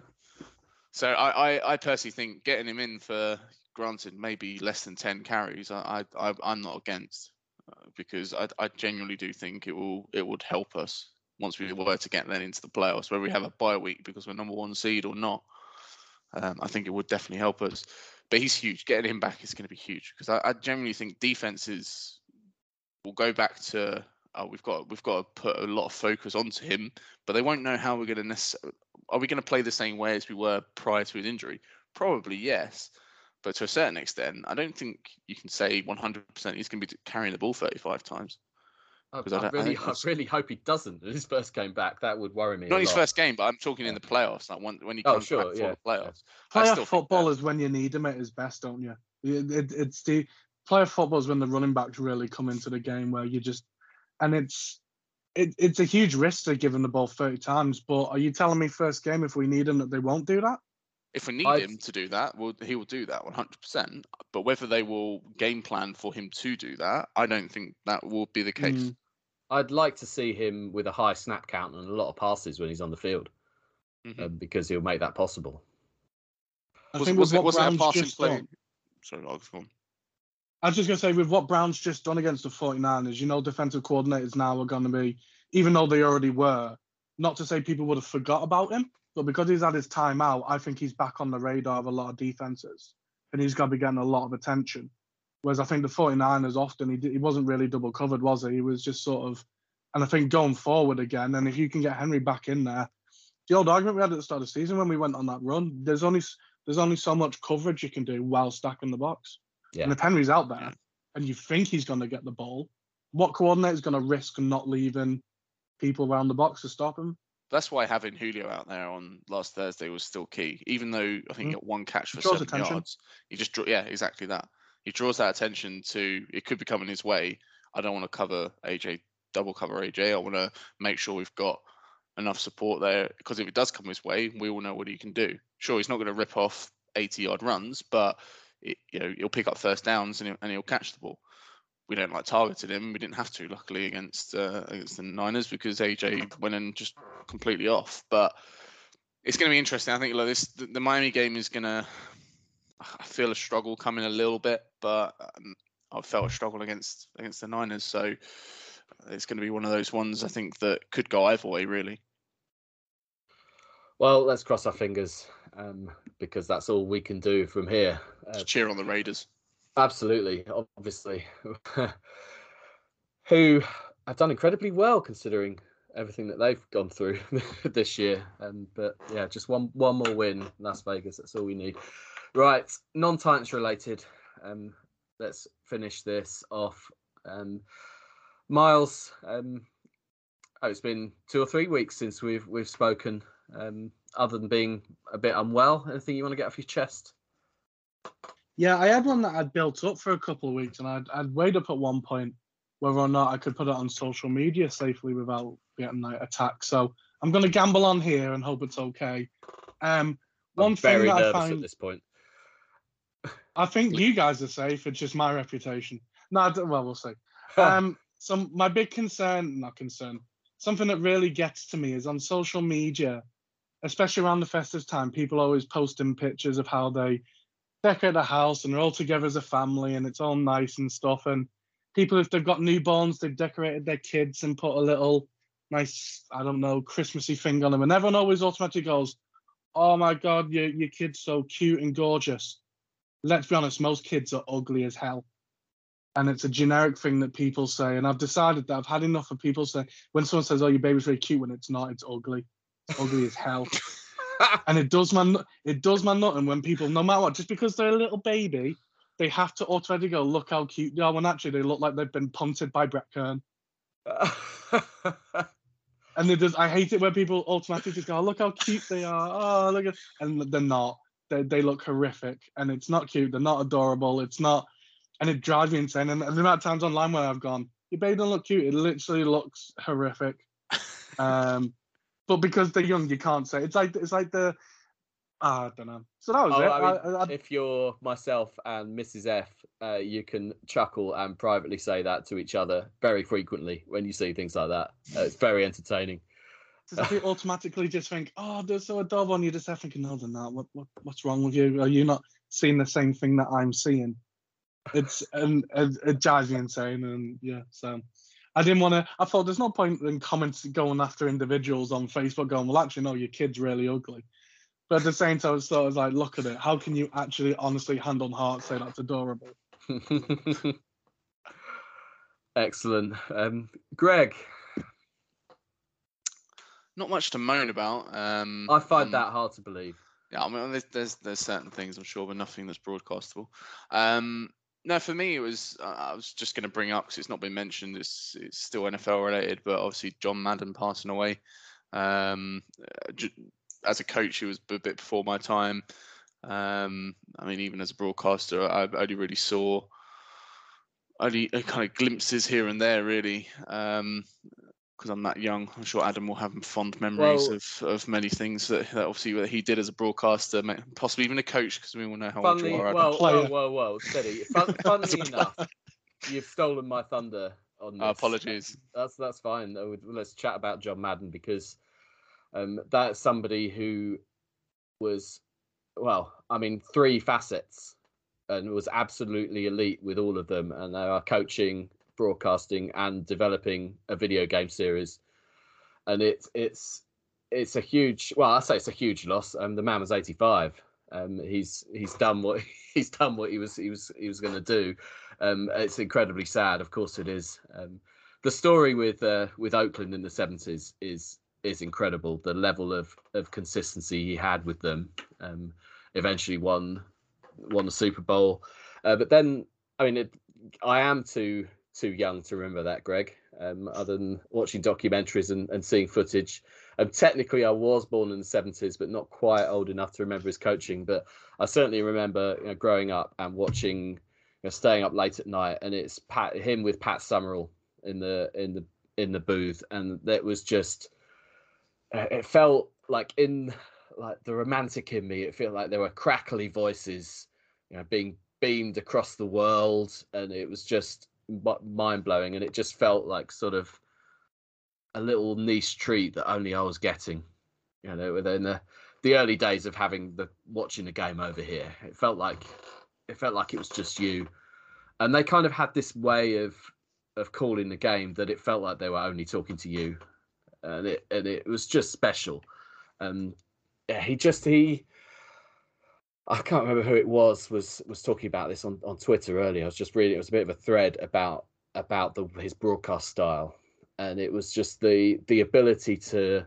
So I, I, I personally think getting him in for granted maybe less than ten carries, I, I, I'm not against uh, because I, I genuinely do think it will it would help us once we were to get then into the playoffs, whether we have a bye week because we're number one seed or not. Um, I think it would definitely help us. But he's huge. Getting him back is going to be huge because I, I genuinely think defenses will go back to oh, we've got we've got to put a lot of focus onto him, but they won't know how we're going to necessarily. Are we going to play the same way as we were prior to his injury? Probably yes, but to a certain extent, I don't think you can say 100% he's going to be carrying the ball 35 times. I, 'Cause I I I really, think I, really hope he doesn't. in His first game back, that would worry me. Not a his lot. first game, but I'm talking in the playoffs. Like when when he Oh, comes sure, back for the playoffs. I player still football is when you need him at his best, don't you? It, it, it's the player football is when the running backs really come into the game where you just and it's it, it's a huge risk to give him the ball 30 times. But are you telling me first game if we need him that they won't do that? If we need I've- him to do that, well, he will do that 100%. But whether they will game plan for him to do that, I don't think that will be the case. Mm. I'd like to see him with a high snap count and a lot of passes when he's on the field, Mhm. um, because he'll make that possible. I Was, think was with it was it a passing play? done, Sorry, I'll go on. I was just going to say, with what Brown's just done against the 49ers, you know, defensive coordinators now are going to be, even though they already were, not to say people would have forgot about him, but because he's had his time out, I think he's back on the radar of a lot of defenses and he's going to be getting a lot of attention. Whereas I think the 49ers often, he, he wasn't really double covered, was he? He was just sort of, and I think going forward again, and if you can get Henry back in there, the old argument we had at the start of the season when we went on that run, there's only there's only so much coverage you can do while stacking the box. Yeah. And if Henry's out there and you think he's going to get the ball, what coordinator is going to risk not leaving people around the box to stop him? That's why having Julio out there on last Thursday was still key. Even though I think Mhm. he got one catch for seven attention. yards, he just draw, yeah, exactly that. He draws that attention to it could be coming his way. I don't want to cover AJ, double cover AJ. I want to make sure we've got enough support there because if it does come his way, we all know what he can do. Sure, he's not going to rip off 80 yard runs, but it, you know he'll pick up first downs and he'll, and he'll catch the ball. We don't like targeted him. We didn't have to, luckily, against uh, against the Niners because AJ went and just completely off. But it's going to be interesting. I think like this, the, the Miami game is going to. I feel a struggle coming a little bit, but um, I felt a struggle against against the Niners. So it's going to be one of those ones I think that could go either way, really. Well, let's cross our fingers um, because that's all we can do from here. Uh, cheer on the Raiders. absolutely, obviously, who have done incredibly well considering everything that they've gone through this year. Um, but yeah, just one one more win, Las Vegas. That's all we need. Right, non-Titans related. Um, let's finish this off. Um, Miles, um, oh, it's been two or three weeks since we've we've spoken. Um, other than being a bit unwell, anything you want to get off your chest? Yeah, I had one that I'd built up for a couple of weeks, and I'd, I'd weighed up at one point whether or not I could put it on social media safely without getting like, attacked. So I'm going to gamble on here and hope it's okay. Um, one I'm thing very that I nervous at this point. I think you guys are safe. It's just my reputation. No, well, we'll see. um, so my big concern, not concern, something that really gets to me is on social media, especially around the festive time, people always posting pictures of how they decorate the house and they're all together as a family and it's all nice and stuff. And people, if they've got newborns, they've decorated their kids and put a little nice, I don't know, Christmassy thing on them. And everyone always automatically goes, Oh my God, your, your kid's so cute and gorgeous. Let's be honest, most kids are ugly as hell and it's a generic thing that people say. And I've decided that I've had enough of people say when someone says, "Oh, your baby's very cute," when it's not, it's ugly, ugly as hell. And it does my nu- it does my nothing when people, no matter what, just because they're a little baby, they have to automatically go, "Look how cute they are." When actually they look like they've been punted by Brett Kern. And they just, I hate it when people automatically just go, oh, "Look how cute they are." Oh, look at, and they're not. they, they look horrific, and it's not cute. They're not adorable. It's not, and it drives me insane. And the amount of times online where I've gone, your baby don't look cute. It literally looks horrific. um, but because they're young, you can't say it's like it's like the I don't know. So that was Oh, it. I mean, I, I, if you're myself and Mrs. F, uh, you can chuckle and privately say that to each other very frequently when you see things like that. Uh, it's very entertaining. Does you automatically just think, oh, they're so adorable, and you just have thinking, no, they're not. What, what, what's wrong with you? Are you not seeing the same thing that I'm seeing? It's and it, it drives me insane, and yeah. So I didn't want to. I thought there's no point in comments going after individuals on Facebook, going, well, actually, no, your kid's really ugly. But at the same time, so I was like, look at it. How can you actually, honestly, hand on heart, say that's adorable? Excellent. Um, Greg, Not much to moan about. Um, I find um, that hard to believe. Yeah, I mean, there's, there's there's certain things I'm sure, but nothing that's broadcastable. Um, no, for me, it was uh, I was just going to bring up because it's not been mentioned. It's it's still NFL related, but obviously John Madden passing away. Um, uh, as a coach, he was a bit before my time. Um, I mean, even as a broadcaster, I only really saw only uh, kind of glimpses here and there, really. Um, because I'm that young, I'm sure Adam will have fond memories Well- of, of many things that, that obviously that he did as a broadcaster, possibly even a coach, because we all know how old you are. Adam. well, Player. whoa, whoa, whoa, steady. Fun, funnily enough, you've stolen my thunder on this. Uh, apologies. That's that's fine. I would- Let's chat about John Madden because um, that's somebody who was, well, I mean, three facets and was absolutely elite with all of them. And they are coaching, broadcasting, and developing a video game series. And it's it's it's a huge. Well, I say it's a huge loss. Um, the man was eighty five. Um, he's he's done what he's done what he was he was he was going to do. Um, it's incredibly sad. Of course, it is. Um, the story with uh, with Oakland in the seventies is is incredible. The level of of consistency he had with them. Um, eventually won won the Super Bowl, uh, but then I mean, it, I am too too young to remember that, Greg. Um, other than watching documentaries and, and seeing footage. Um, technically, I was born in the seventies, but not quite old enough to remember his coaching. But I certainly remember you know, growing up and watching, you know, staying up late at night, and it's Pat him with Pat Summerall in the in the in the booth, and that was just. uh, It felt like in like the romantic in me. It felt like there were crackly voices, you know, being beamed across the world, and it was just mind blowing. And it just felt like sort of a little niche treat that only I was getting. You know, within the the early days of having the watching the game over here, it felt like it felt like it was just you. And they kind of had this way of of calling the game that it felt like they were only talking to you, and it and it was just special. And yeah, he just he. I can't remember who it was was was talking about this on, on Twitter earlier. I was just reading. It was a bit of a thread about about the his broadcast style, and it was just the the ability to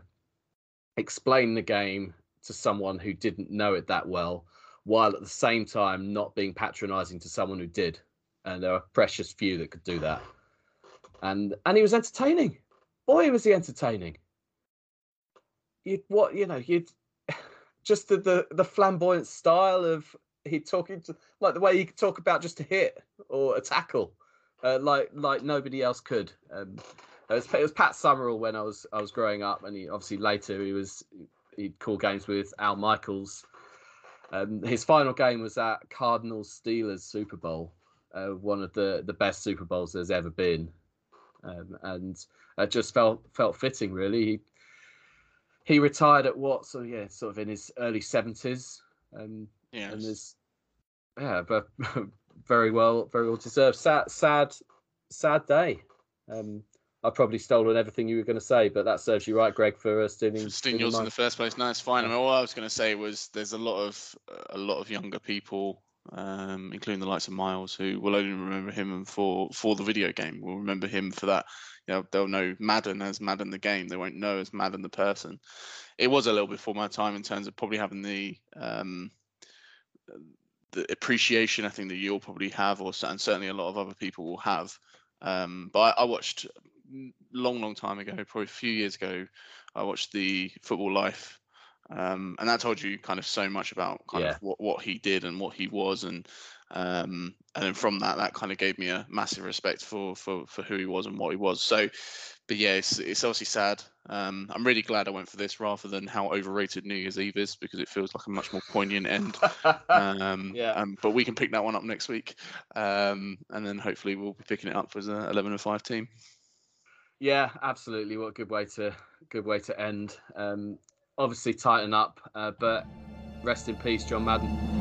explain the game to someone who didn't know it that well, while at the same time not being patronizing to someone who did. And there are precious few that could do that. And and he was entertaining. Boy, was he entertaining. You'd what you know, you'd just the, the the flamboyant style of he talking to like the way he could talk about just a hit or a tackle, uh, like like nobody else could. Um, it was, it was Pat Summerall when I was I was growing up, and he obviously later he was he'd call games with Al Michaels. Um, his final game was at Cardinals Steelers Super Bowl, uh, one of the the best Super Bowls there's ever been, um, and it just felt felt fitting really. He he retired at what so yeah sort of in his early seventies, um, Yeah, and there's yeah but very well very well deserved. Sad sad sad day. Um, I've probably stolen everything you were going to say, but that serves you right, Greg, for uh, stealing. for stealing stealing yours in the first place. No, it's fine. I mean, all I was going to say was there's a lot of a lot of younger people, um, including the likes of Miles, who will only remember him for for the video game. Will remember him for that. You know, they'll know Madden as Madden the game. They won't know as Madden the person. It was a little before my time in terms of probably having the um, the appreciation I think that you'll probably have, or and certainly a lot of other people will have. Um, but I, I watched mm, long, long time ago, probably a few years ago. I watched the Football Life Um, and that told you kind of so much about kind Yeah. of what, what he did and what he was, and um, and then from that, that kind of gave me a massive respect for for for who he was and what he was. So, but yeah, it's it's obviously sad. Um, I'm really glad I went for this rather than how overrated New Year's Eve is because it feels like a much more poignant end. Um, Yeah. um, but we can pick that one up next week, um, and then hopefully we'll be picking it up as a 11 and 5 team. Yeah, absolutely. What a good way to good way to end. Obviously Titan Up, uh, but rest in peace, John Madden.